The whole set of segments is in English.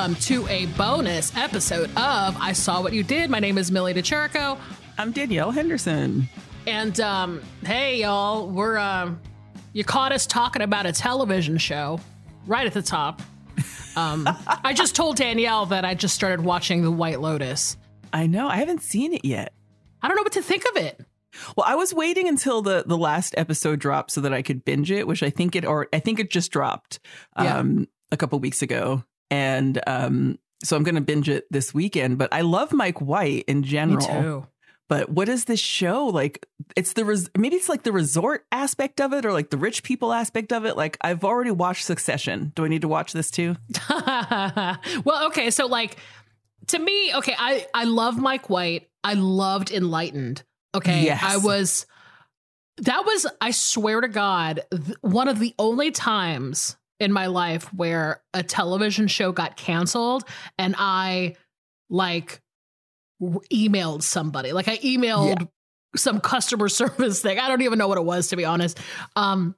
Welcome to a bonus episode of I Saw What You Did. My name is Millie De Chirico. I'm Danielle Henderson. And um, hey, y'all, we're um, you caught us talking about a television show right at the top. Um, I just told Danielle that I just started watching The White Lotus. I know I haven't seen it yet. I don't know what to think of it. Well, I was waiting until the the last episode dropped so that I could binge it, which I think it or I think it just dropped um, yeah. a couple weeks ago and um, so I'm going to binge it this weekend. But I love Mike White in general. Me too. But what is this show like? It's the res- maybe it's like the resort aspect of it, or like the rich people aspect of it. Like I've already watched Succession. Do I need to watch this too? well, okay. So like to me, okay, I I love Mike White. I loved Enlightened. Okay, yes. I was. That was, I swear to God, th- one of the only times in my life where a television show got canceled and I like emailed somebody. Like I emailed yeah. some customer service thing. I don't even know what it was to be honest. Um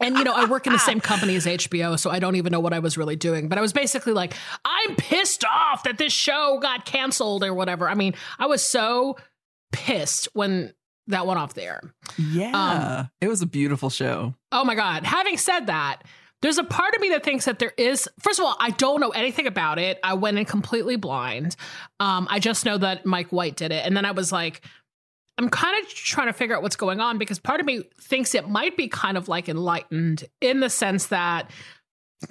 and you know, I work in the same company as HBO, so I don't even know what I was really doing. But I was basically like, I'm pissed off that this show got canceled or whatever. I mean, I was so pissed when that went off there. Yeah. Um, it was a beautiful show. Oh my God. Having said that, there's a part of me that thinks that there is, first of all, I don't know anything about it. I went in completely blind. Um, I just know that Mike White did it. And then I was like, I'm kind of trying to figure out what's going on because part of me thinks it might be kind of like enlightened in the sense that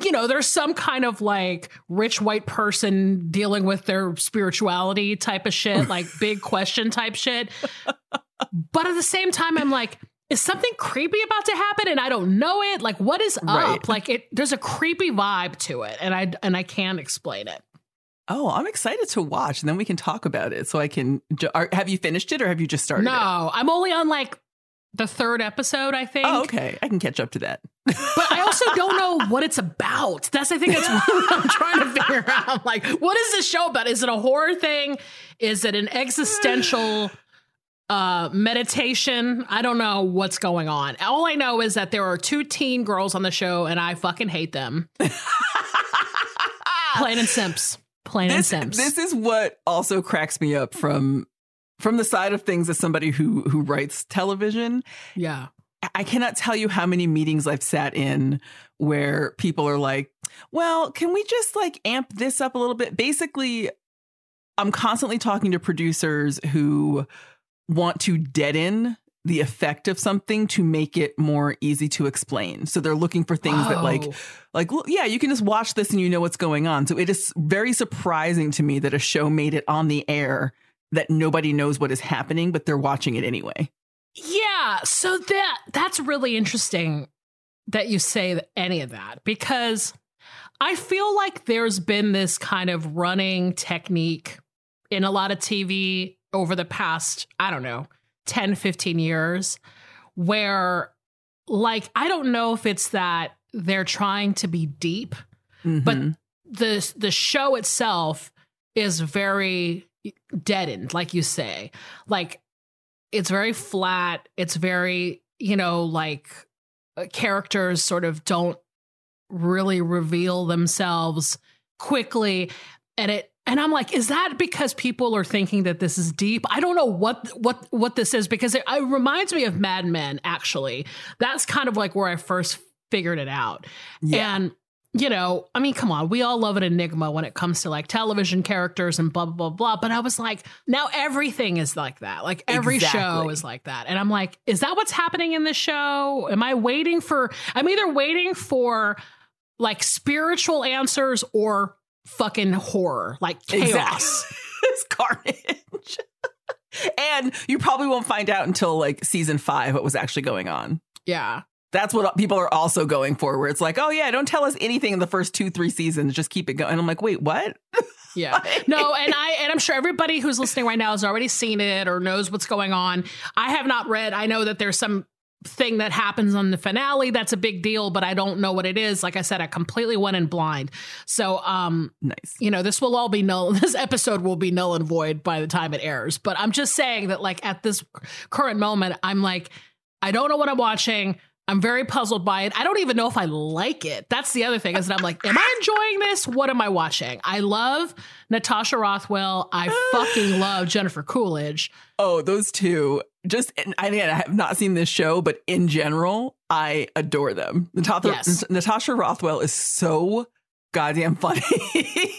you know, there's some kind of like rich white person dealing with their spirituality type of shit, like big question type shit. But at the same time, I'm like, is something creepy about to happen and I don't know it? Like what is right. up? Like it there's a creepy vibe to it and I and I can't explain it. Oh, I'm excited to watch and then we can talk about it. So I can are, have you finished it or have you just started No, it? I'm only on like the third episode, I think. Oh, okay. I can catch up to that. but I also don't know what it's about. That's I think that's what I'm trying to figure out. Like, what is this show about? Is it a horror thing? Is it an existential uh, meditation. I don't know what's going on. All I know is that there are two teen girls on the show, and I fucking hate them. Plain and simps. Plain this, and simps. This is what also cracks me up from from the side of things as somebody who who writes television. Yeah. I cannot tell you how many meetings I've sat in where people are like, "Well, can we just like amp this up a little bit?" Basically, I'm constantly talking to producers who want to deaden the effect of something to make it more easy to explain. So they're looking for things that like like yeah, you can just watch this and you know what's going on. So it is very surprising to me that a show made it on the air that nobody knows what is happening but they're watching it anyway. Yeah, so that that's really interesting that you say any of that because I feel like there's been this kind of running technique in a lot of TV over the past, I don't know, 10, 15 years, where like, I don't know if it's that they're trying to be deep, mm-hmm. but the the show itself is very deadened, like you say. Like it's very flat. It's very, you know, like uh, characters sort of don't really reveal themselves quickly and it and I'm like, is that because people are thinking that this is deep? I don't know what what what this is because it, it reminds me of Mad Men. Actually, that's kind of like where I first figured it out. Yeah. And you know, I mean, come on, we all love an enigma when it comes to like television characters and blah blah blah blah. But I was like, now everything is like that. Like every exactly. show is like that. And I'm like, is that what's happening in this show? Am I waiting for? I'm either waiting for like spiritual answers or fucking horror, like chaos. Exactly. it's carnage. and you probably won't find out until like season five what was actually going on. Yeah. That's what people are also going for, where it's like, oh, yeah, don't tell us anything in the first two, three seasons. Just keep it going. And I'm like, wait, what? Yeah. No, and I and I'm sure everybody who's listening right now has already seen it or knows what's going on. I have not read. I know that there's some thing that happens on the finale that's a big deal, but I don't know what it is. Like I said, I completely went in blind. So um nice. You know, this will all be null this episode will be null and void by the time it airs. But I'm just saying that like at this current moment, I'm like, I don't know what I'm watching. I'm very puzzled by it. I don't even know if I like it. That's the other thing is that I'm like, am I enjoying this? What am I watching? I love Natasha Rothwell. I fucking love Jennifer Coolidge. Oh, those two. Just I mean, I have not seen this show, but in general, I adore them. Natasha, yes. Natasha Rothwell is so goddamn funny.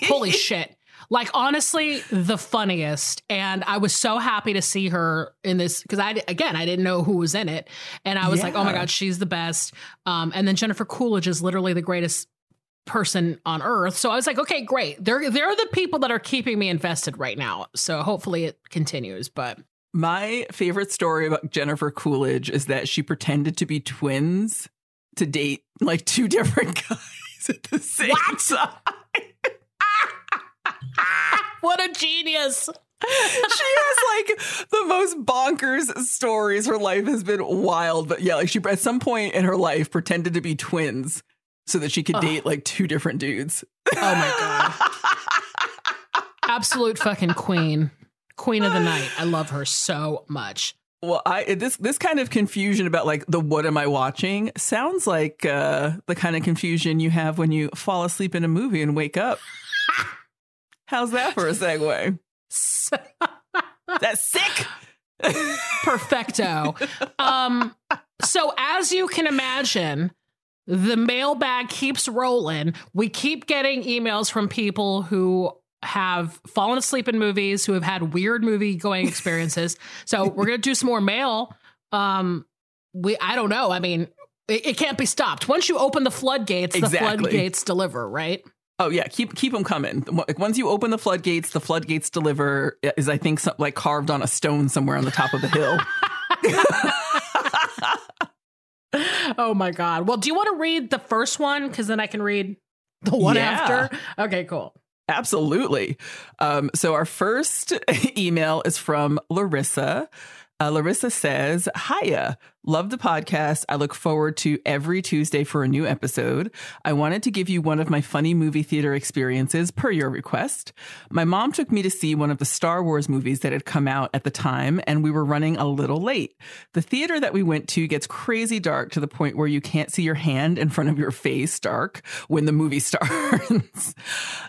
Holy shit. Like honestly, the funniest. And I was so happy to see her in this because I again I didn't know who was in it, and I was yeah. like, oh my god, she's the best. Um, and then Jennifer Coolidge is literally the greatest person on earth. So I was like, okay, great. They're they're the people that are keeping me invested right now. So hopefully it continues. But my favorite story about Jennifer Coolidge is that she pretended to be twins to date like two different guys at the same what? time. what a genius. she has like the most bonkers stories. Her life has been wild, but yeah, like she at some point in her life pretended to be twins so that she could date like two different dudes. Oh my god. Absolute fucking queen. Queen of the night. I love her so much. Well, I this this kind of confusion about like the what am I watching sounds like uh the kind of confusion you have when you fall asleep in a movie and wake up. How's that for a segue? That's sick. Perfecto. Um, so as you can imagine, the mailbag keeps rolling. We keep getting emails from people who have fallen asleep in movies, who have had weird movie going experiences. so we're gonna do some more mail. Um, we I don't know. I mean, it, it can't be stopped. Once you open the floodgates, exactly. the floodgates deliver, right? Oh yeah, keep keep them coming. Once you open the floodgates, the floodgates deliver. Is I think some, like carved on a stone somewhere on the top of the hill. oh my god! Well, do you want to read the first one because then I can read the one yeah. after? Okay, cool. Absolutely. Um, so our first email is from Larissa. Uh, Larissa says, Hiya, love the podcast. I look forward to every Tuesday for a new episode. I wanted to give you one of my funny movie theater experiences per your request. My mom took me to see one of the Star Wars movies that had come out at the time, and we were running a little late. The theater that we went to gets crazy dark to the point where you can't see your hand in front of your face dark when the movie starts.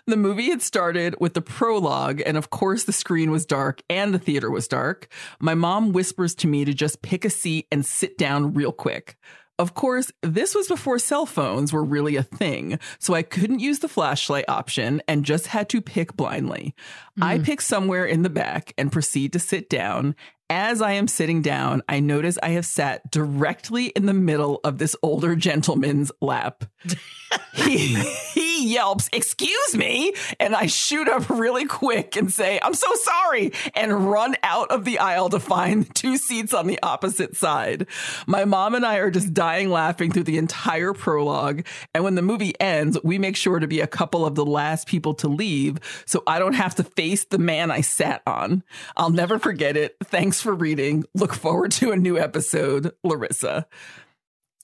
the movie had started with the prologue, and of course, the screen was dark and the theater was dark. My mom whispers to me to just pick a seat and sit down real quick. Of course, this was before cell phones were really a thing, so I couldn't use the flashlight option and just had to pick blindly. Mm. I pick somewhere in the back and proceed to sit down, as I am sitting down, I notice I have sat directly in the middle of this older gentleman's lap. he, he yelps, Excuse me. And I shoot up really quick and say, I'm so sorry, and run out of the aisle to find two seats on the opposite side. My mom and I are just dying laughing through the entire prologue. And when the movie ends, we make sure to be a couple of the last people to leave so I don't have to face the man I sat on. I'll never forget it. Thanks for reading. Look forward to a new episode, Larissa.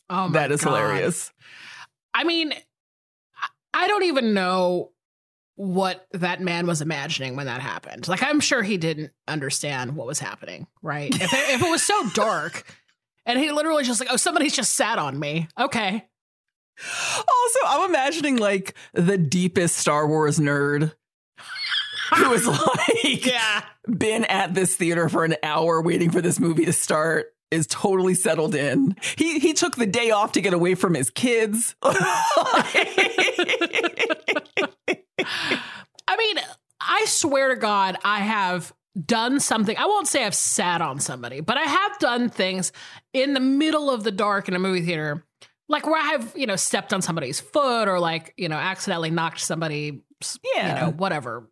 Oh my That is God. hilarious. I mean, I don't even know what that man was imagining when that happened. Like, I'm sure he didn't understand what was happening, right? If it, if it was so dark and he literally just like, oh, somebody's just sat on me. Okay. Also, I'm imagining like the deepest Star Wars nerd who was like, yeah. been at this theater for an hour waiting for this movie to start is totally settled in. He he took the day off to get away from his kids. I mean, I swear to God, I have done something. I won't say I've sat on somebody, but I have done things in the middle of the dark in a movie theater like where I have, you know, stepped on somebody's foot or like, you know, accidentally knocked somebody, Yeah. you know, whatever.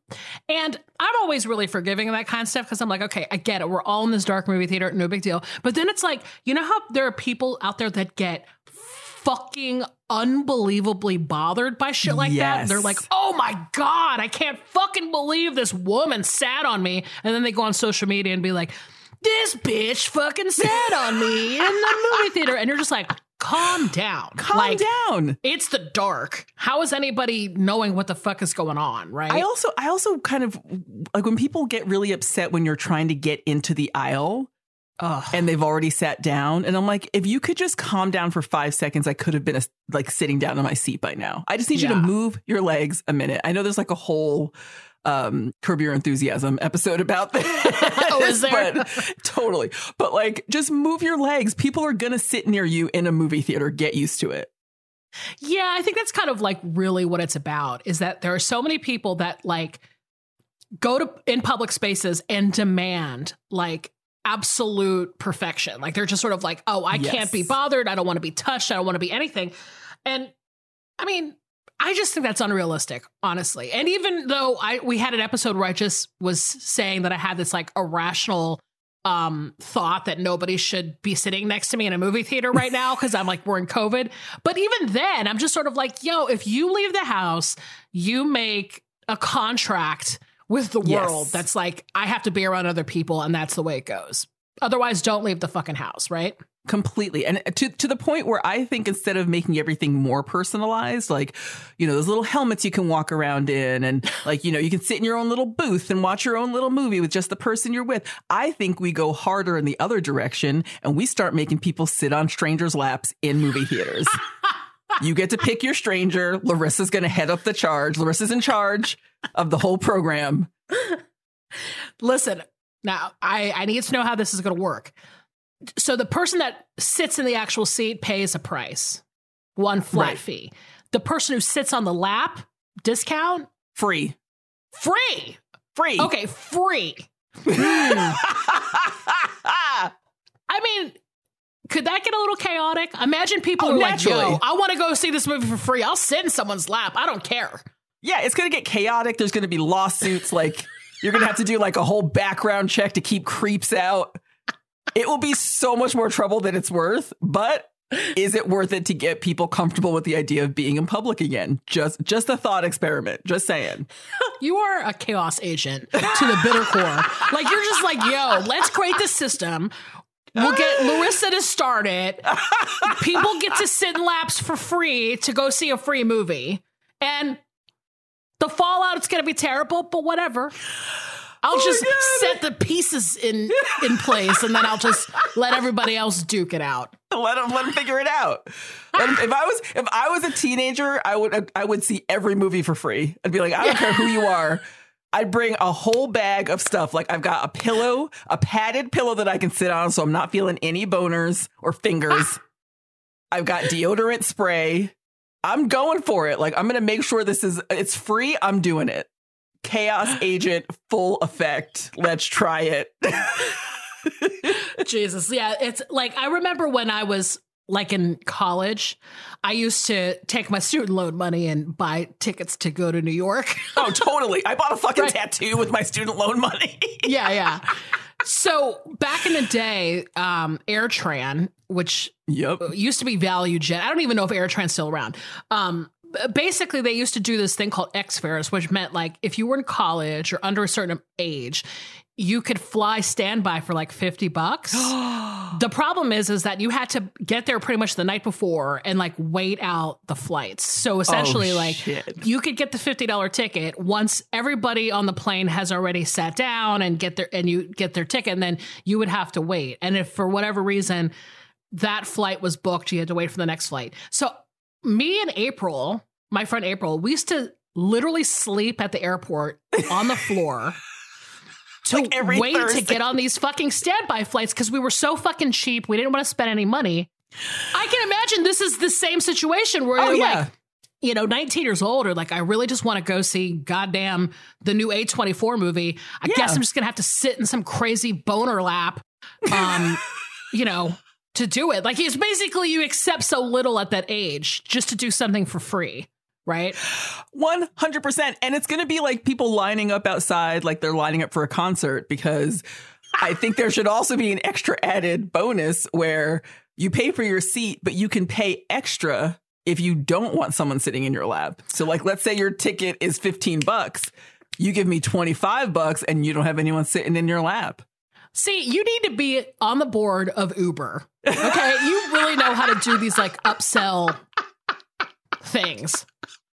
And I'm always really forgiving of that kind of stuff because I'm like, okay, I get it. We're all in this dark movie theater, no big deal. But then it's like, you know how there are people out there that get fucking unbelievably bothered by shit like that? Yes. They're like, oh my God, I can't fucking believe this woman sat on me. And then they go on social media and be like, this bitch fucking sat on me in the movie theater. And you're just like, calm down. Calm like, down. It's the dark. How is anybody knowing what the fuck is going on, right? I also I also kind of like when people get really upset when you're trying to get into the aisle Ugh. and they've already sat down and I'm like if you could just calm down for 5 seconds I could have been a, like sitting down in my seat by now. I just need you to move your legs a minute. I know there's like a whole um curb your enthusiasm episode about this. Oh, is there? But totally. But like just move your legs. People are to sit near you in a movie theater. Get used to it. Yeah, I think that's kind of like really what it's about is that there are so many people that like go to in public spaces and demand like absolute perfection. Like they're just sort of like, "Oh, I Yes. can't be bothered. I don't want to be touched. I don't want to be anything." And I mean, I just think that's unrealistic, honestly. And even though I we had an episode where I just was saying that I had this like irrational um thought that nobody should be sitting next to me in a movie theater right now because I'm like we're in COVID. But even then, I'm just sort of like, yo, if you leave the house, you make a contract with the Yes. world that's like I have to be around other people and that's the way it goes. Otherwise, don't leave the fucking house, right? Completely. And to to the point where i think instead of making everything more personalized like you know those little helmets you can walk around in and like you know you can sit in your own little booth and watch your own little movie with just the person you're with i think we go harder in the other direction and we start making people sit on strangers laps in movie theaters. You get to pick your stranger. Larissa's going to head up the charge. Larissa's in charge of the whole program. Listen, now I, I need to know how this is going to work. So the person that sits in the actual seat pays a price, one flat Right. fee. The person who sits on the lap, discount, free free. free Okay, free. Hmm. I mean, could that get a little chaotic? Imagine people Oh, are like, naturally. yo, I want to go see this movie for free. I'll sit in someone's lap. I don't care. Yeah, it's going to get chaotic. There's going to be lawsuits. Like, you're going to have to do like a whole background check to keep creeps out. It will be so much more trouble than it's worth, but is it worth it to get people comfortable with the idea of being in public again? Just just a thought experiment. Just saying. You are a chaos agent to the bitter core. Like you're just like, yo, let's create this system. We'll get Larissa to start it. People get to sit in laps for free to go see a free movie. And the fallout is gonna be terrible, but whatever. I'll Oh just set the pieces in in place and then I'll just let everybody else duke it out. Let them let them figure it out. If I was if I was a teenager, I would I would see every movie for free. I'd be like, I don't care who you are. I'd bring a whole bag of stuff. Like I've got a pillow, a padded pillow that I can sit on, so I'm not feeling any boners or fingers. I've got deodorant spray. I'm going for it. Like I'm gonna make sure this is it's free. I'm doing it. Chaos agent, full effect. Let's try it. Jesus. Yeah. It's like, I remember when I was like in college, I used to take my student loan money and buy tickets to go to New York. oh, totally. I bought a fucking Right. tattoo with my student loan money. yeah. Yeah. So back in the day, um, AirTran, which yep. used to be ValueJet, I don't even know if AirTran's still around. Um, Uh, basically, they used to do this thing called X fares, which meant like if you were in college or under a certain age, you could fly standby for like 50 bucks. The problem is, is that you had to get there pretty much the night before and like wait out the flights. So oh, essentially, Oh, like shit. you could get the fifty dollar ticket once everybody on the plane has already sat down and get their and you get their ticket, and then you would have to wait. And if for whatever reason that flight was booked, you had to wait for the next flight. So me and April, my friend April, we used to literally sleep at the airport on the floor to Like wait to get on these fucking standby flights because we were so fucking cheap. We didn't want to spend any money. I can imagine this is the same situation where Oh you're yeah. like, you know, 19 years old, or like, I really just want to go see goddamn the new A24 movie. I Yeah. guess I'm just gonna have to sit in some crazy boner lap, um, you know, to do it. Like it's basically you accept so little at that age just to do something for free, right? 100%. And it's going to be like people lining up outside like they're lining up for a concert because I think there should also be an extra added bonus where you pay for your seat, but you can pay extra if you don't want someone sitting in your lap. So like let's say your ticket is 15 bucks. You give me 25 bucks and you don't have anyone sitting in your lap. See, you need to be on the board of Uber. Okay. you really know how to do these like upsell things.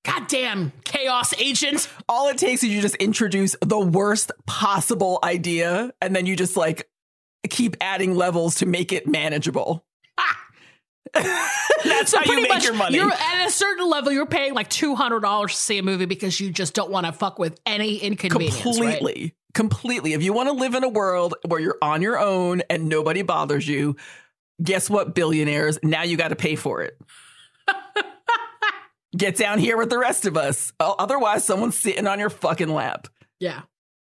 Goddamn chaos agent. All it takes is you just introduce the worst possible idea and then you just like keep adding levels to make it manageable. That's so how you make much, your money. You're at a certain level, you're paying like two hundred dollars to see a movie because you just don't want to fuck with any inconvenience. Completely, right? Completely. If you want to live in a world where you're on your own and nobody bothers you, guess what, billionaires? Now you got to pay for it. Get down here with the rest of us. Otherwise, someone's sitting on your fucking lap. Yeah.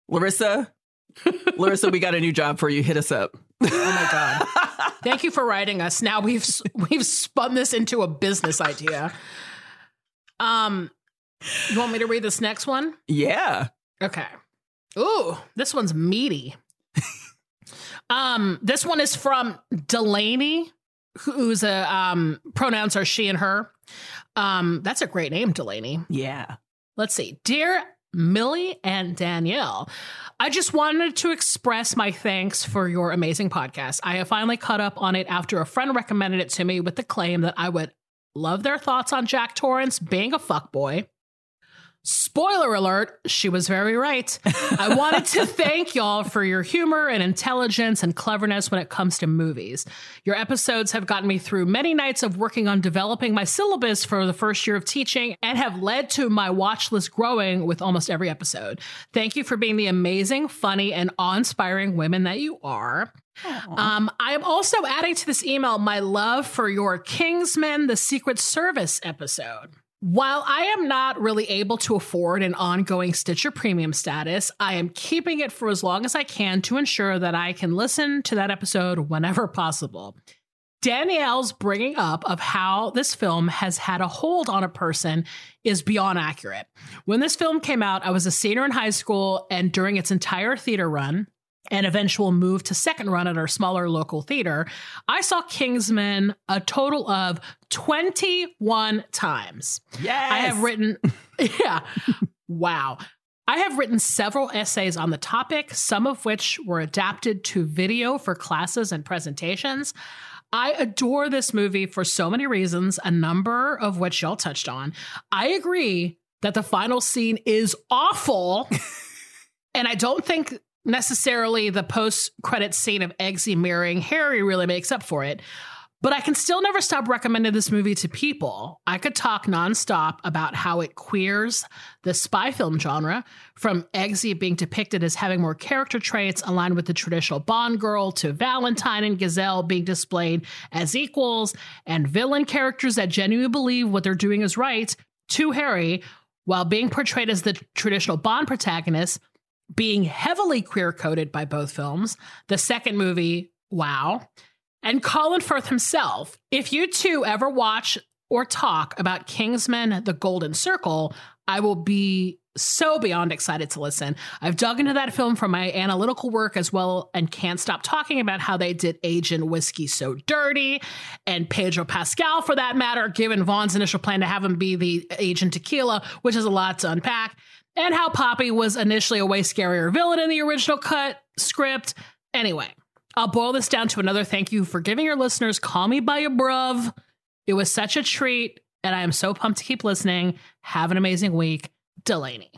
Larissa, Larissa, we got a new job for you. Hit us up. Oh my god! Thank you for writing us. Now we've we've spun this into a business idea. Um, you want me to read this next one? Yeah. Okay. Ooh, this one's meaty. um, this one is from Delaney, who's a um pronouns are she and her. Um, that's a great name, Delaney. Yeah. Let's see. Dear Millie and Danielle. I just wanted to express my thanks for your amazing podcast. I have finally caught up on it after a friend recommended it to me with the claim that I would love their thoughts on Jack Torrance being a fuckboy. Spoiler alert, she was very right. I wanted to thank y'all for your humor and intelligence and cleverness when it comes to movies. Your episodes have gotten me through many nights of working on developing my syllabus for the first year of teaching and have led to my watch list growing with almost every episode. Thank you for being the amazing, funny, and awe inspiring women that you are. Um, I am also adding to this email my love for your Kingsman the Secret Service episode. While I am not really able to afford an ongoing Stitcher premium status, I am keeping it for as long as I can to ensure that I can listen to that episode whenever possible. Danielle's bringing up of how this film has had a hold on a person is beyond accurate. When this film came out, I was a senior in high school, and during its entire theater run, and eventual move to second run at our smaller local theater, I saw Kingsman a total of 21 times. Yes. I have written, yeah, wow. I have written several essays on the topic, some of which were adapted to video for classes and presentations. I adore this movie for so many reasons, a number of which y'all touched on. I agree that the final scene is awful. and I don't think necessarily the post credit scene of Eggsy marrying Harry really makes up for it. But I can still never stop recommending this movie to people. I could talk nonstop about how it queers the spy film genre, from Eggsy being depicted as having more character traits aligned with the traditional Bond girl, to Valentine and Gazelle being displayed as equals, and villain characters that genuinely believe what they're doing is right, to Harry, while being portrayed as the traditional Bond protagonist, being heavily queer coded by both films. The second movie, wow. And Colin Firth himself. If you two ever watch or talk about Kingsman The Golden Circle, I will be so beyond excited to listen. I've dug into that film for my analytical work as well and can't stop talking about how they did Agent Whiskey so dirty and Pedro Pascal for that matter, given Vaughn's initial plan to have him be the Agent Tequila, which is a lot to unpack and how Poppy was initially a way scarier villain in the original cut script. Anyway, I'll boil this down to another thank you for giving your listeners Call Me By Your Bruv. It was such a treat, and I am so pumped to keep listening. Have an amazing week. Delaney.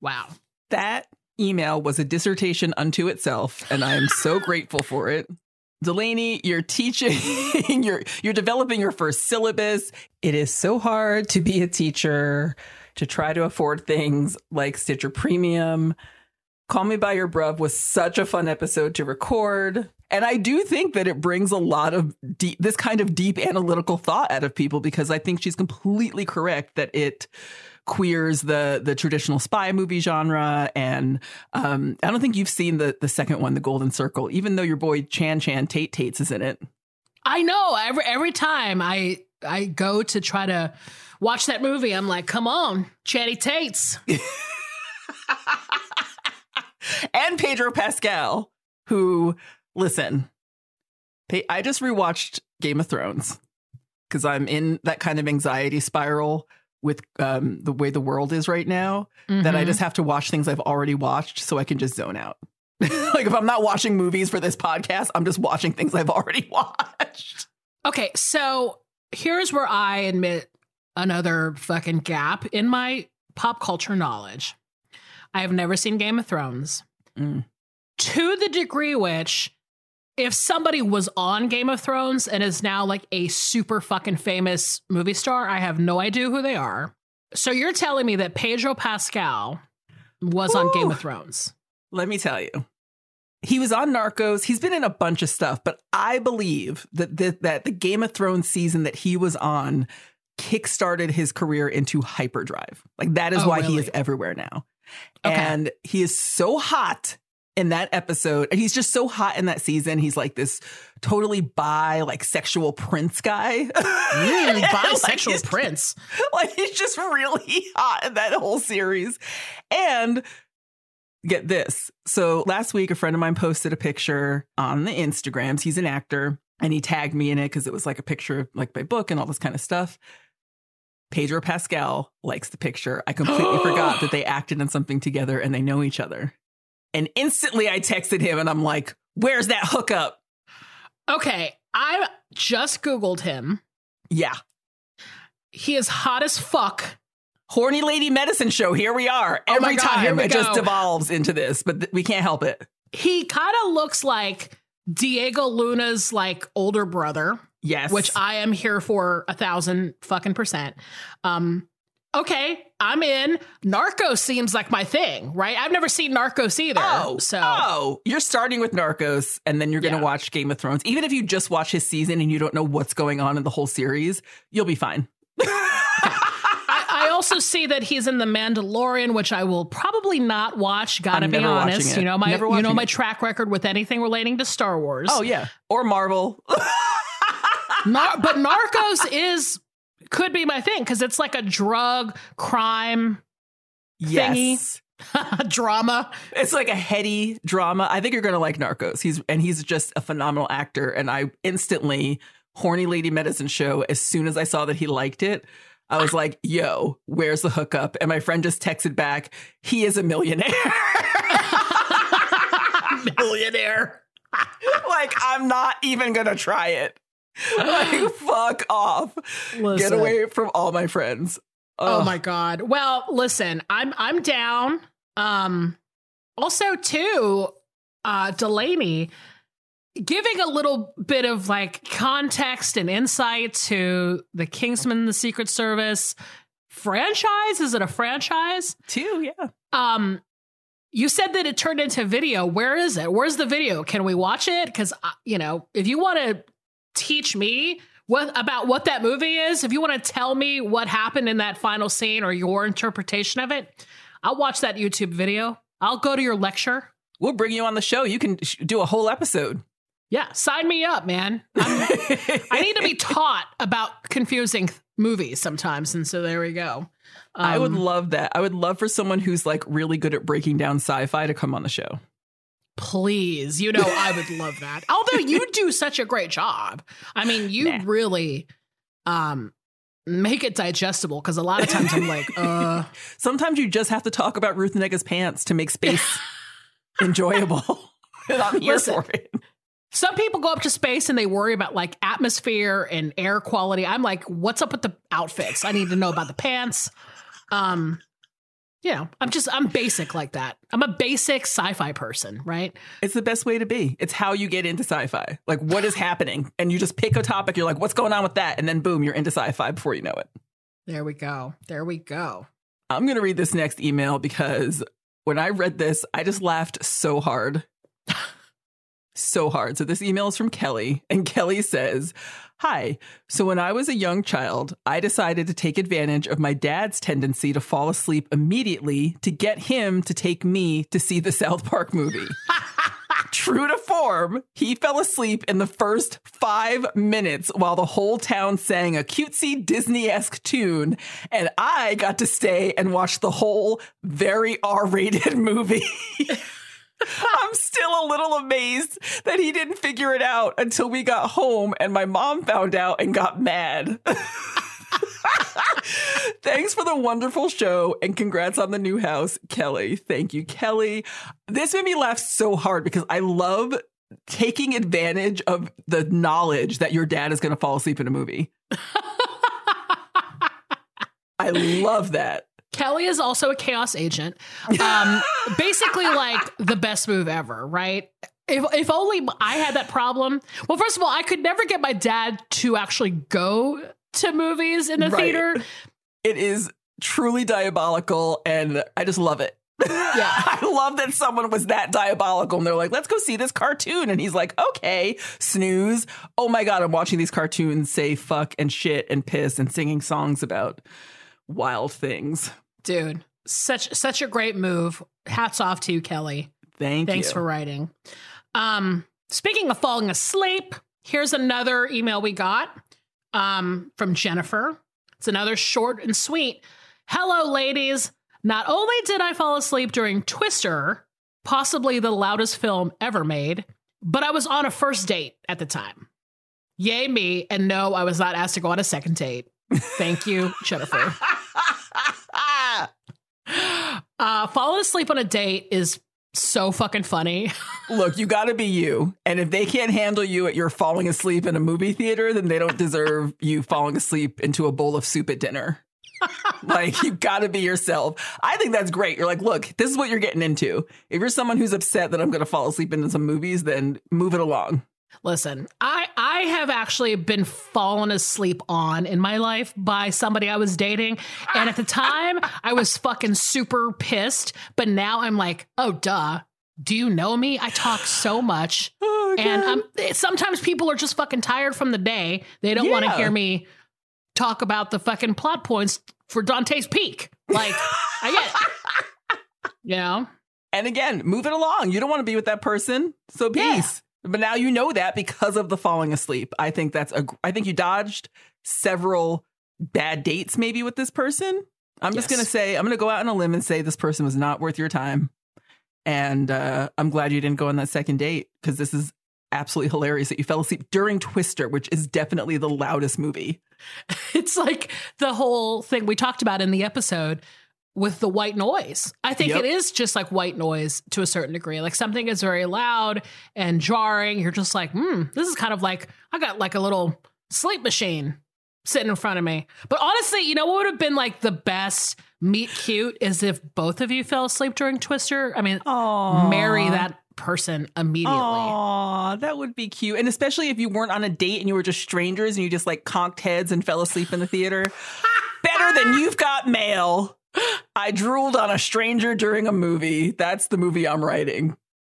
Wow. That email was a dissertation unto itself, and I am so grateful for it. Delaney, you're teaching, you're you're developing your first syllabus. It is so hard to be a teacher to try to afford things like Stitcher Premium. Call Me By Your Bruv was such a fun episode to record. And I do think that it brings a lot of deep, this kind of deep analytical thought out of people because I think she's completely correct that it queers the the traditional spy movie genre. And um, I don't think you've seen the the second one, The Golden Circle, even though your boy Chan Chan Tate Tates is in it. I know. Every every time I I go to try to watch that movie, I'm like, come on, Chatty Tates. and Pedro Pascal, who listen, I just rewatched Game of Thrones because I'm in that kind of anxiety spiral with um, the way the world is right now mm-hmm. that I mm-hmm. just have to watch things I've already watched so I can just zone out. like if I'm not watching movies for this podcast, I'm just watching things I've already watched. Okay, so here's where I admit another fucking gap in my pop culture knowledge. I have never seen Game of Thrones. Mm. To the degree which if somebody was on Game of Thrones and is now like a super fucking famous movie star, I have no idea who they are. So you're telling me that Pedro Pascal was Ooh. on Game of Thrones? Let me tell you. He was on Narcos. He's been in a bunch of stuff, but I believe that the, that the Game of Thrones season that he was on kickstarted his career into hyperdrive. Like that is oh, why really? he is everywhere now. Okay. And he is so hot in that episode and he's just so hot in that season he's like this totally bi like sexual prince guy mm, bisexual like prince like he's just really hot in that whole series and get this so last week a friend of mine posted a picture on the instagrams he's an actor and he tagged me in it because it was like a picture of like my book and all this kind of stuff pedro pascal likes the picture i completely forgot that they acted in something together and they know each other and instantly I texted him and I'm like, where's that hookup? Okay. I just Googled him. Yeah. He is hot as fuck. Horny Lady Medicine Show. Here we are. Oh Every God, time it go. just devolves into this, but th- we can't help it. He kind of looks like Diego Luna's like older brother. Yes. Which I am here for a thousand fucking percent. Um, okay, I'm in. Narcos seems like my thing, right? I've never seen Narcos either. Oh, so oh, you're starting with Narcos, and then you're going to yeah. watch Game of Thrones. Even if you just watch his season and you don't know what's going on in the whole series, you'll be fine. I, also see that he's in the Mandalorian, which I will probably not watch. Gotta I'm be honest, you know my you know my track record with anything relating to Star Wars. Oh yeah, or Marvel. Nar- but Narcos is could be my thing because it's like a drug crime yes. thingy. drama. It's like a heady drama. I think you're gonna like Narcos. He's and he's just a phenomenal actor. And I instantly horny lady medicine show. As soon as I saw that he liked it, I was like, "Yo, where's the hookup?" And my friend just texted back, "He is a millionaire." millionaire. like I'm not even gonna try it. like fuck off. Listen. Get away from all my friends. Ugh. Oh my god. Well, listen, I'm I'm down. Um also too, uh Delaney giving a little bit of like context and insight to the Kingsman the Secret Service franchise. Is it a franchise? Two, yeah. Um you said that it turned into video. Where is it? Where's the video? Can we watch it? Because, uh, you know, if you want to teach me what about what that movie is, if you want to tell me what happened in that final scene or your interpretation of it, I'll watch that YouTube video. I'll go to your lecture. We'll bring you on the show. You can do a whole episode. Yeah, sign me up, man. i need to be taught about confusing movies sometimes, and so there we go. Um, I would um, love that. I would love for someone who's like really good at breaking down sci-fi to come on the show. Please, you know, I would love that. Although you do such a great job. I mean, you nah. really um make it digestible because a lot of times I'm like, uh sometimes you just have to talk about Ruth Negga's pants to make space enjoyable. I'm here Listen, for it. Some people go up to space and they worry about like atmosphere and air quality. I'm like, what's up with the outfits? I need to know about the pants. Um, you know, I'm just I'm basic like that. I'm a basic sci-fi person, right? It's the best way to be. It's how you get into sci-fi. Like what is happening? And you just pick a topic, you're like, what's going on with that? And then boom, you're into sci-fi before you know it. There we go. There we go. I'm going to read this next email because when I read this, I just laughed so hard. So hard. So this email is from Kelly, and Kelly says, Hi. So when I was a young child, I decided to take advantage of my dad's tendency to fall asleep immediately to get him to take me to see the South Park movie. true to form, he fell asleep in the first five minutes while the whole town sang a cutesy Disney esque tune. And I got to stay and watch the whole very R rated movie. I'm still a little amazed that he didn't figure it out until we got home and my mom found out and got mad. Thanks for the wonderful show and congrats on the new house, Kelly. Thank you, Kelly. This made me laugh so hard because I love taking advantage of the knowledge that your dad is going to fall asleep in a movie. I love that. Kelly is also a chaos agent. Um, basically, like the best move ever, right? If, if only I had that problem. Well, first of all, I could never get my dad to actually go to movies in the right. theater. It is truly diabolical, and I just love it. Yeah. I love that someone was that diabolical and they're like, let's go see this cartoon. And he's like, okay, snooze. Oh my God, I'm watching these cartoons say fuck and shit and piss and singing songs about wild things. Dude, such such a great move. Hats off to you, Kelly. Thank you. Thanks you. for writing. Um, speaking of falling asleep, here's another email we got um, from Jennifer. It's another short and sweet. Hello, ladies. Not only did I fall asleep during Twister, possibly the loudest film ever made, but I was on a first date at the time. Yay, me. And no, I was not asked to go on a second date. Thank you, Jennifer. Uh, falling asleep on a date is so fucking funny. Look, you got to be you. And if they can't handle you at your falling asleep in a movie theater, then they don't deserve you falling asleep into a bowl of soup at dinner. like you got to be yourself. I think that's great. You're like, look, this is what you're getting into. If you're someone who's upset that I'm going to fall asleep into some movies, then move it along. Listen, I I have actually been fallen asleep on in my life by somebody I was dating, and at the time I was fucking super pissed. But now I'm like, oh duh. Do you know me? I talk so much, oh, and um, sometimes people are just fucking tired from the day. They don't yeah. want to hear me talk about the fucking plot points for Dante's Peak. Like, I get, it. you know. And again, move it along. You don't want to be with that person, so peace. But now you know that because of the falling asleep. I think that's a. I think you dodged several bad dates maybe with this person. I'm yes. just gonna say I'm gonna go out on a limb and say this person was not worth your time. And uh, I'm glad you didn't go on that second date because this is absolutely hilarious that you fell asleep during Twister, which is definitely the loudest movie. It's like the whole thing we talked about in the episode with the white noise. I think yep. it is just like white noise to a certain degree. Like something is very loud and jarring. You're just like, hmm, this is kind of like I got like a little sleep machine sitting in front of me. But honestly, you know what would have been like the best meet cute is if both of you fell asleep during Twister. I mean, Aww. marry that person immediately. Aw, that would be cute. And especially if you weren't on a date and you were just strangers and you just like conked heads and fell asleep in the theater. Better than you've got mail. I drooled on a stranger during a movie. That's the movie I'm writing.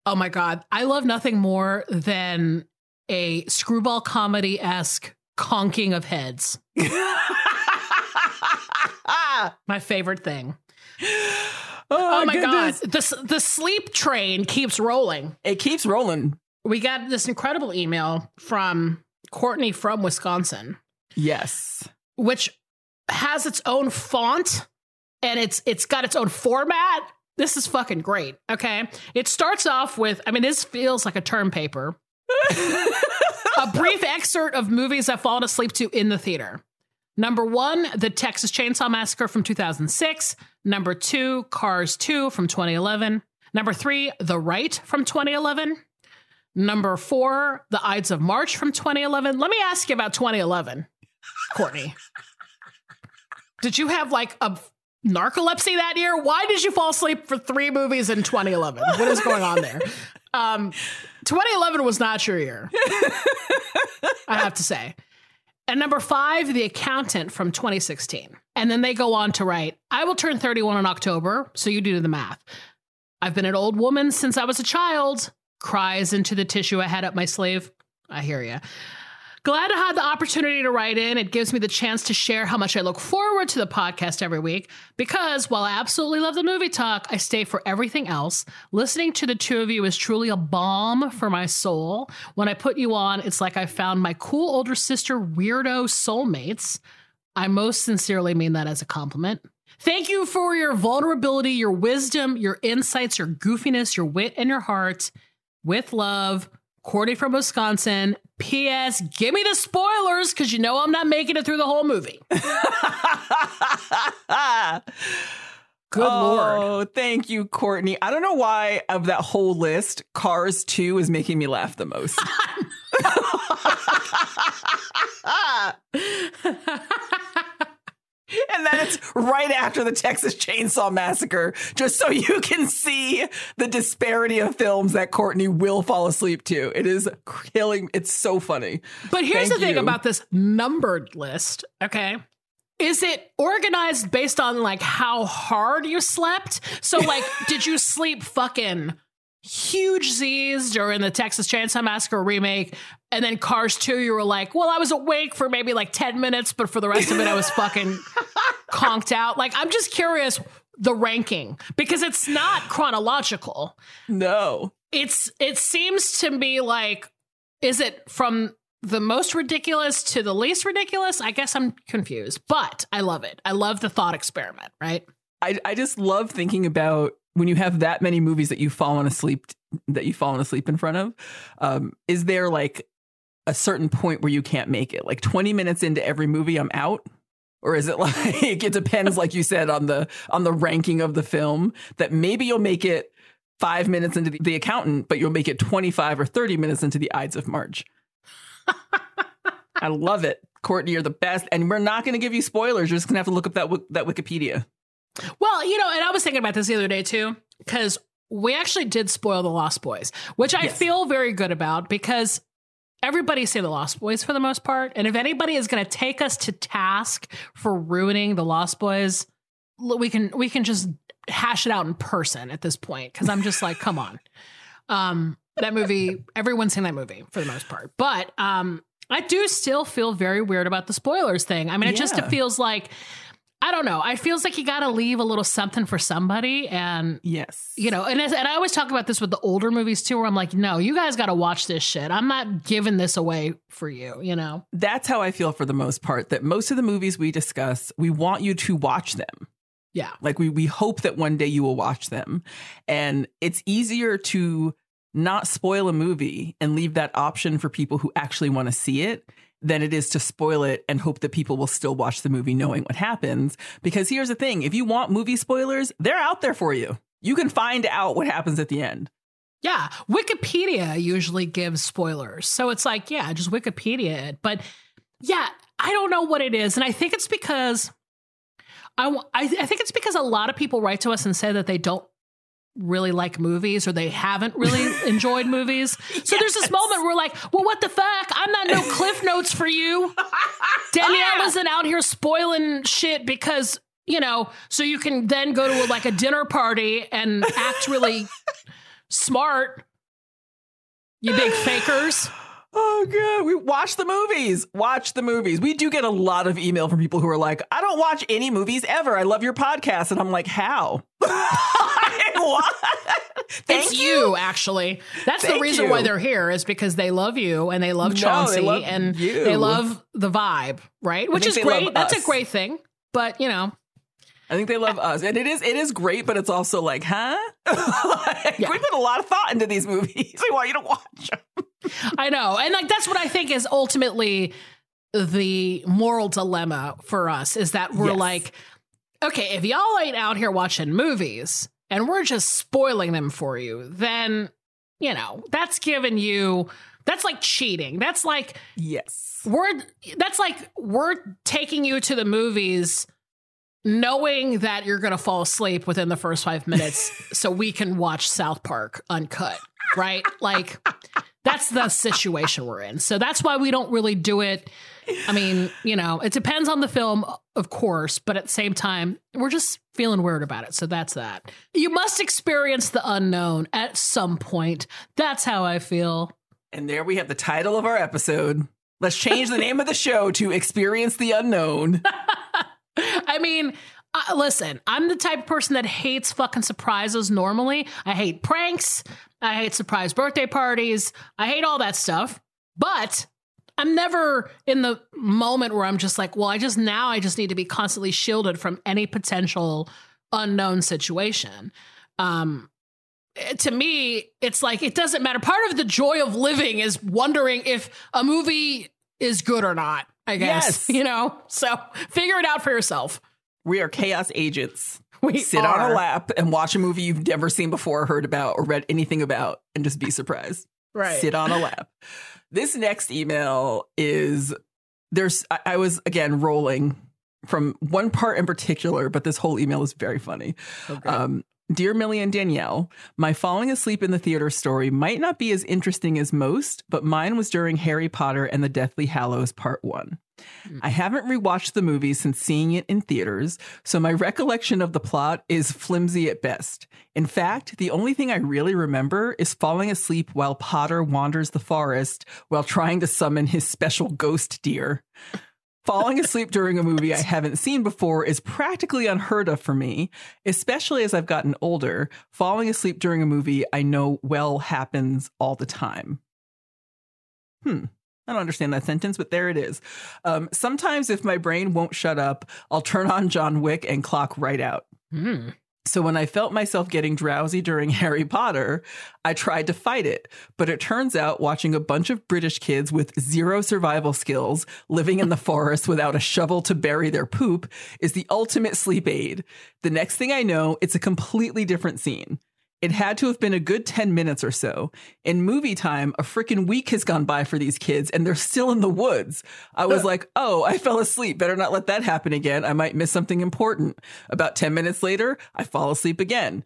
Oh my God. I love nothing more than a screwball comedy esque conking of heads. my favorite thing. Oh, oh my goodness. god, the the sleep train keeps rolling. It keeps rolling. We got this incredible email from Courtney from Wisconsin. Yes, which has its own font and it's it's got its own format. This is fucking great. Okay, it starts off with. I mean, this feels like a term paper. a brief excerpt of movies I've fallen asleep to in the theater. Number one, The Texas Chainsaw Massacre from 2006. Number two, Cars 2 from 2011. Number three, The Rite from 2011. Number four, The Ides of March from 2011. Let me ask you about 2011, Courtney. Did you have like a narcolepsy that year? Why did you fall asleep for three movies in 2011? What is going on there? Um, 2011 was not your year, I have to say. And number five, The Accountant from 2016. And then they go on to write, I will turn 31 in October, so you do the math. I've been an old woman since I was a child, cries into the tissue I had up my sleeve. I hear you. Glad to have the opportunity to write in. It gives me the chance to share how much I look forward to the podcast every week because while I absolutely love the movie talk, I stay for everything else. Listening to the two of you is truly a balm for my soul. When I put you on, it's like I found my cool older sister weirdo soulmates. I most sincerely mean that as a compliment. Thank you for your vulnerability, your wisdom, your insights, your goofiness, your wit, and your heart. With love, Courtney from Wisconsin. P.S. Give me the spoilers because you know I'm not making it through the whole movie. Good oh, lord. thank you, Courtney. I don't know why of that whole list, Cars 2 is making me laugh the most. and then it's right after the Texas Chainsaw Massacre, just so you can see the disparity of films that Courtney will fall asleep to. It is killing. It's so funny. But here's Thank the thing you. about this numbered list, okay? Is it organized based on like how hard you slept? So like did you sleep fucking huge Z's during the Texas Chainsaw Massacre remake. And then Cars 2 you were like, "Well, I was awake for maybe like 10 minutes, but for the rest of it I was fucking conked out." Like I'm just curious the ranking because it's not chronological. No. it's it seems to be like is it from the most ridiculous to the least ridiculous? I guess i'm confused but i love it. I love the thought experiment right? I, I just love thinking about when you have that many movies that you've fallen asleep that you've fallen asleep in front of. Um, is there like a certain point where you can't make it? Like 20 minutes into every movie, I'm out? Or is it like it depends, like you said, on the on the ranking of the film, that maybe you'll make it five minutes into the, the accountant, but you'll make it 25 or 30 minutes into the Ides of March. I love it. Courtney, you're the best. And we're not going to give you spoilers. You're just going to have to look up that, that Wikipedia. Well you know and i was thinking about this the other day too because we actually did spoil the lost boys which i Yes. feel very good about because everybody say the lost boys for the most part and if anybody is going to take us to task for ruining the lost boys we can we can just hash it out in person at this point because i'm just like come on. Um that movie everyone's seen that movie for the most part but um i do still feel very weird about the spoilers thing. I mean it just it feels like i don't know it feels like you gotta leave a little something for somebody and Yes. you know and, as- and i always talk about this with the older movies too where i'm like no you guys gotta watch this shit i'm not giving this away for you you know that's how I feel for the most part. That most of the movies we discuss, we want you to watch them. yeah Like we we hope that one day you will watch them. And it's easier to not spoil a movie and leave that option for people who actually want to see it than it is to spoil it and hope that people will still watch the movie knowing what happens. Because here's the thing, if you want movie spoilers, they're out there for you. You can find out what happens at the end. Yeah, Wikipedia usually gives spoilers. So it's like, yeah, just Wikipedia it. But yeah, I don't know what it is. And I think it's because I, I, I think it's because a lot of people write to us and say that they don't really like movies or they haven't really enjoyed movies. So there's this moment where we're like, well, what the fuck? I'm not no cliff notes for you. Danielle oh, isn't out here spoiling shit because, you know, so you can then go to like a dinner party and act really smart. You big fakers. Oh god, we watch the movies. Watch the movies. We do get a lot of email from people who are like, "I don't watch any movies ever. I love your podcast." And I'm like, "How?" what? Thank it's you. actually. That's the reason you. why they're here is because they love you and they love No, they Chauncey love and you. they love the vibe, right? Which is great. That's us. a great thing. But, you know, I think they love us, and it is it is great, but it's also like, huh? like, Yeah. We put a lot of thought into these movies. We want you to watch them. I know. And like that's what I think is ultimately the moral dilemma for us is that we're Yes. like, okay, if y'all ain't out here watching movies and we're just spoiling them for you, then, you know, that's giving you that's like cheating. That's like Yes. we're that's like we're taking you to the movies knowing that you're going to fall asleep within the first 5 minutes so we can watch South Park uncut, right? Like that's the situation we're in. So that's why we don't really do it. I mean, you know, it depends on the film, of course, but at the same time, we're just feeling weird about it. So that's that. You must experience the unknown at some point. That's how I feel. And there we have the title of our episode. Let's change the name of the show to Experience the Unknown. I mean, uh, listen, I'm the type of person that hates fucking surprises normally. I hate pranks. I hate surprise birthday parties. I hate all that stuff. But I'm never in the moment where I'm just like, well, I just now I just need to be constantly shielded from any potential unknown situation. Um, to me, it's like it doesn't matter. Part of the joy of living is wondering if a movie is good or not. I guess Yes. you know. So figure it out for yourself. We are chaos agents. We Sit are. on a lap and watch a movie you've never seen before, heard about, or read anything about, and just be surprised. right? Sit on a lap. This next email is there's I, I was again rolling from one part in particular, but this whole email is very funny. Okay. Um, Dear Millie and Danielle, my falling asleep in the theater story might not be as interesting as most, but mine was during Harry Potter and the Deathly Hallows Part 1. I haven't rewatched the movie since seeing it in theaters, so my recollection of the plot is flimsy at best. In fact, the only thing I really remember is falling asleep while Potter wanders the forest while trying to summon his special ghost deer. Falling asleep during a movie I haven't seen before is practically unheard of for me, especially as I've gotten older. Falling asleep during a movie I know well happens all the time. Hmm. I don't understand that sentence, but there it is. Um, sometimes, if my brain won't shut up, I'll turn on John Wick and clock right out. Hmm. So when I felt myself getting drowsy during Harry Potter, I tried to fight it. But it turns out watching a bunch of British kids with zero survival skills living in the forest without a shovel to bury their poop is the ultimate sleep aid. The next thing I know, it's a completely different scene. It had to have been a good 10 minutes or so. In movie time, a freaking week has gone by for these kids and they're still in the woods. I was like, oh, I fell asleep. Better not let that happen again. I might miss something important. About 10 minutes later, I fall asleep again.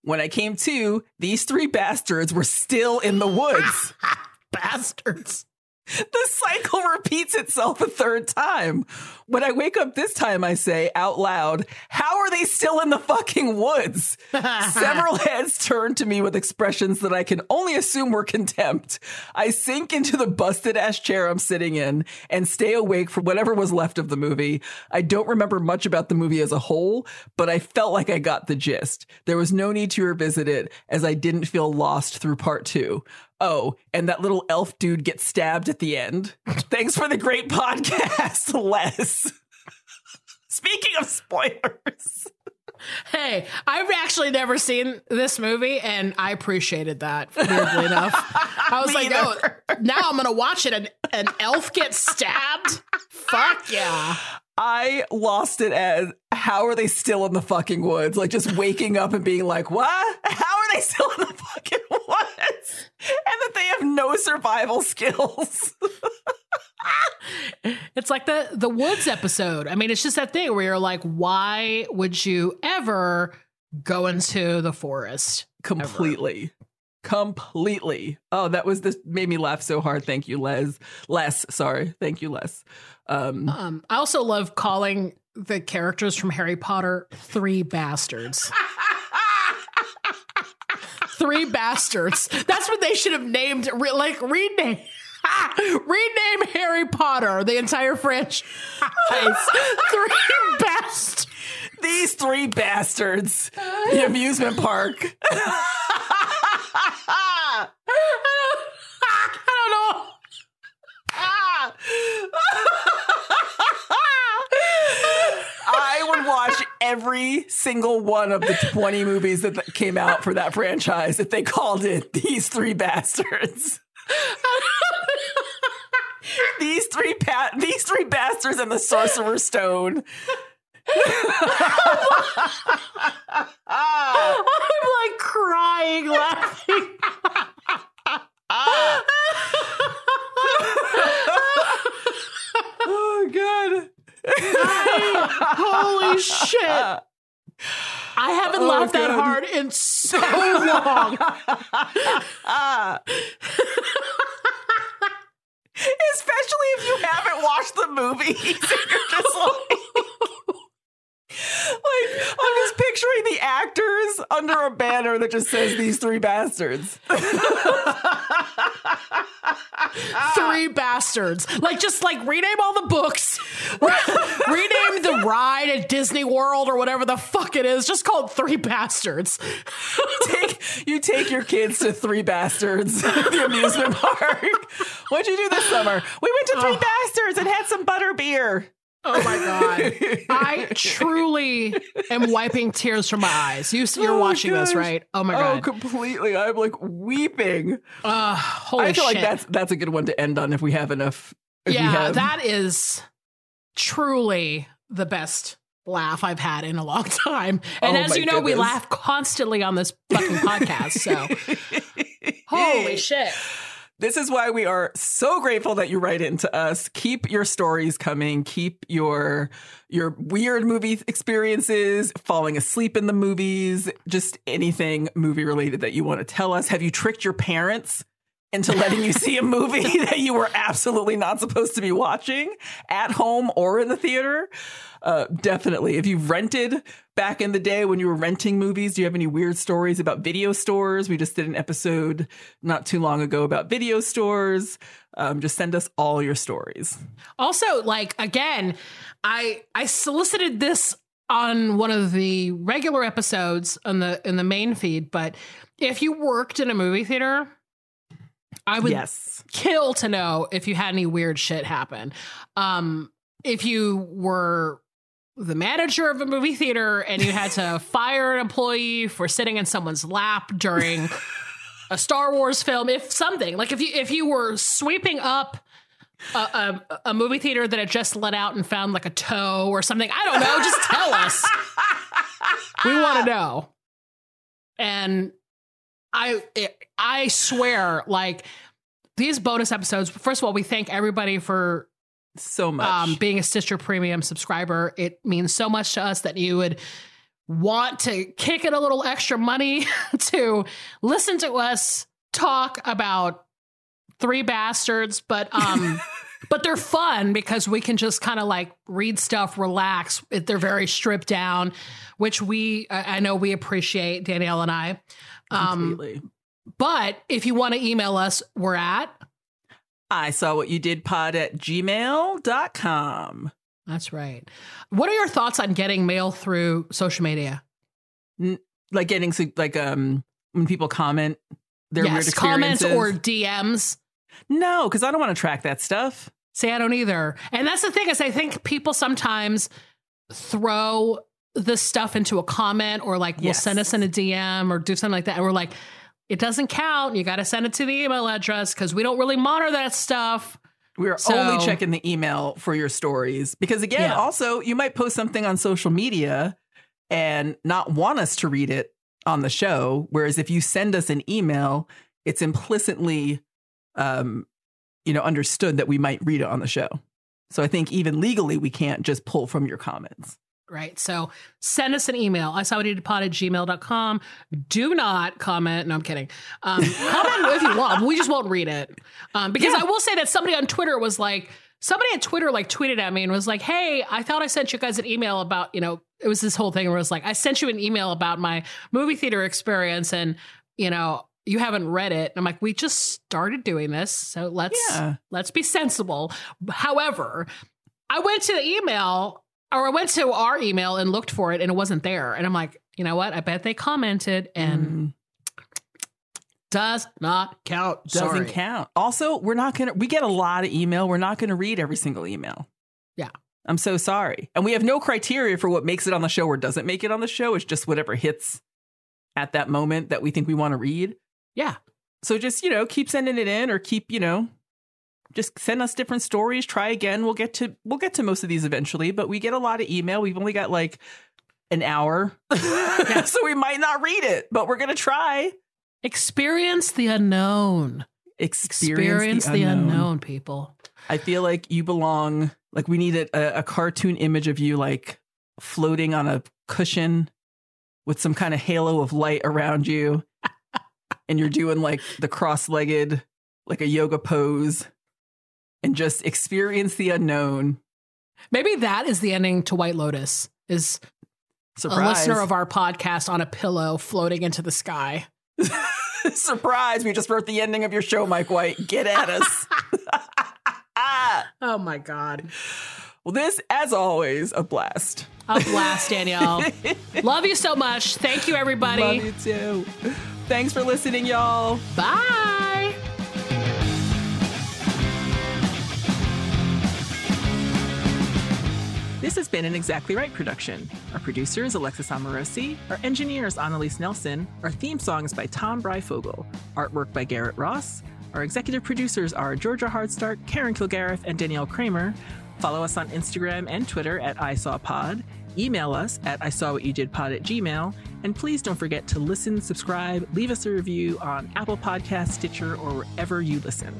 When I came to, these three bastards were still in the woods. Bastards. the cycle repeats itself a third time. When I wake up this time, I say out loud, How are they still in the fucking woods? Several heads turn to me with expressions that I can only assume were contempt. I sink into the busted ass chair I'm sitting in and stay awake for whatever was left of the movie. I don't remember much about the movie as a whole, but I felt like I got the gist. There was no need to revisit it as I didn't feel lost through part two. Oh, and that little elf dude gets stabbed at the end. Thanks for the great podcast, Les. Speaking of spoilers, Hey, I've actually never seen this movie, and I appreciated that. Weirdly enough, I was Me like, "Oh, now I'm gonna watch it." And an elf gets stabbed. Fuck yeah! I lost it as how are they still in the fucking woods? Like just waking up and being like, what? How are they still in the fucking woods? And that they have no survival skills. It's like the the woods episode. I mean, it's just that thing where you're like, "Why would you ever go into the forest?" completely completely oh that was this made me laugh so hard thank you les les sorry thank you les um Um, I also love calling the characters from Harry Potter three bastards. three bastards. That's what they should have named. re- Like rename, rename Harry Potter the entire franchise. three bastards. these three bastards the amusement park I don't know. I would watch every single one of the 20 movies that came out for that franchise if they called it These Three Bastards. these three pa- these three bastards and the Sorcerer's Stone. I'm like crying, laughing. Holy shit. I haven't Oh, laughed that hard in so long. Especially if you haven't watched the movie. You're just like Like, I'm just picturing the actors under a banner that just says these three bastards. Three Bastards. Like, just like rename all the books, rename the ride at Disney World or whatever the fuck it is. Just call it Three Bastards. take you take your kids to Three Bastards, the amusement park. What'd you do this summer? We went to Three Oh. Bastards and had some butter beer. Oh my god! I truly am wiping tears from my eyes. You, you're Oh watching this, right? Oh my god! Oh, completely. I'm like weeping. Uh, holy I feel shit! like that's that's a good one to end on if we have enough. yeah, have- that is truly the best laugh I've had in a long time. And Oh as you know, we laugh constantly on this fucking podcast. So holy shit! This is why we are so grateful that you write into us. Keep your stories coming. Keep your your weird movie experiences, falling asleep in the movies, just anything movie related that you want to tell us. Have you tricked your parents into letting you see a movie that you were absolutely not supposed to be watching at home or in the theater? Uh, definitely. If you've rented back in the day when you were renting movies, do you have any weird stories about video stores? We just did an episode not too long ago about video stores. Um, just send us all your stories. Also, like again, I I solicited this on one of the regular episodes on the in the main feed, but if you worked in a movie theater, I would yes. kill to know if you had any weird shit happen. Um, if you were the manager of a movie theater and you had to fire an employee for sitting in someone's lap during a Star Wars film, if something like if you if you were sweeping up a, a, a movie theater that had just let out and found like a toe or something, I don't know, just tell us. We want to know. And I I swear, like these bonus episodes. First of all, we thank everybody for So much. um, being a Stitcher Premium subscriber. It means so much to us that you would want to kick in a little extra money to listen to us talk about three bastards, but um. But they're fun because we can just kind of like read stuff, relax. They're very stripped down, which we I I know we appreciate Danielle and I. Um, but if you want to email us, we're at I saw what you did pod at gmail.com. that's right. What are your thoughts on getting mail through social media? Like getting like um when people comment their weird yes, comments or DMs. no, because I don't want to track that stuff. Say I don't either. And that's the thing is I think people sometimes throw this stuff into a comment or like will Yes. send us in a DM or do something like that. And we're like, it doesn't count. You got to send it to the email address because we don't really monitor that stuff. We're So- only checking the email for your stories because again, Yeah. also you might post something on social media and not want us to read it on the show. Whereas if you send us an email, it's implicitly, um, you know, understood that we might read it on the show. So I think even legally, we can't just pull from your comments. Right. So send us an email. I saw what you did pod at gmail.com. Do not comment. No, I'm kidding. Um, comment if you want. We just won't read it. Um, because Yeah. I will say that somebody on Twitter was like, somebody on Twitter like tweeted at me and was like, Hey, I thought I sent you guys an email about, you know, it was this whole thing where it was like, I sent you an email about my movie theater experience and, you know, you haven't read it. And I'm like, we just started doing this. So let's Yeah. let's be sensible. However, I went to the email or I went to our email and looked for it and it wasn't there. And I'm like, you know what? I bet they commented and Mm, does not count. doesn't Sorry. count. Also, we're not going to, we get a lot of email. We're not going to read every single email. Yeah. I'm so sorry. And we have no criteria for what makes it on the show or doesn't make it on the show. It's just whatever hits at that moment that we think we want to read. Yeah. So just, you know, keep sending it in or keep, you know, just send us different stories. Try again. We'll get to we'll get to most of these eventually, but we get a lot of email. We've only got like an hour. so we might not read it, but we're going to try. Experience the unknown. Experience, Experience the, the unknown. unknown, people. I feel like you belong. Like we need a, a cartoon image of you, like floating on a cushion with some kind of halo of light around you, and you're doing like the cross-legged, like a yoga pose, and just experience the unknown. Maybe that is the ending to White Lotus. Is Surprise! a listener of our podcast on a pillow floating into the sky. Surprise! We just wrote the ending of your show, Mike White. Get at us. Oh my God. Well, this, as always, a blast. A blast, Danielle. Love you so much. Thank you, everybody. Love you too. Thanks for listening, y'all. Bye. This has been an Exactly Right production. Our producer is Alexis Amorosi. Our engineer is Annalise Nelson. Our theme song is by Tom Breyfogle. Artwork by Garrett Ross. Our executive producers are Georgia Hardstark, Karen Kilgariff, and Danielle Kramer. Follow us on Instagram and Twitter at ISawPod. Email us at I saw what you did pod at gmail. And please don't forget to listen, subscribe, leave us a review on Apple Podcasts, Stitcher, or wherever you listen.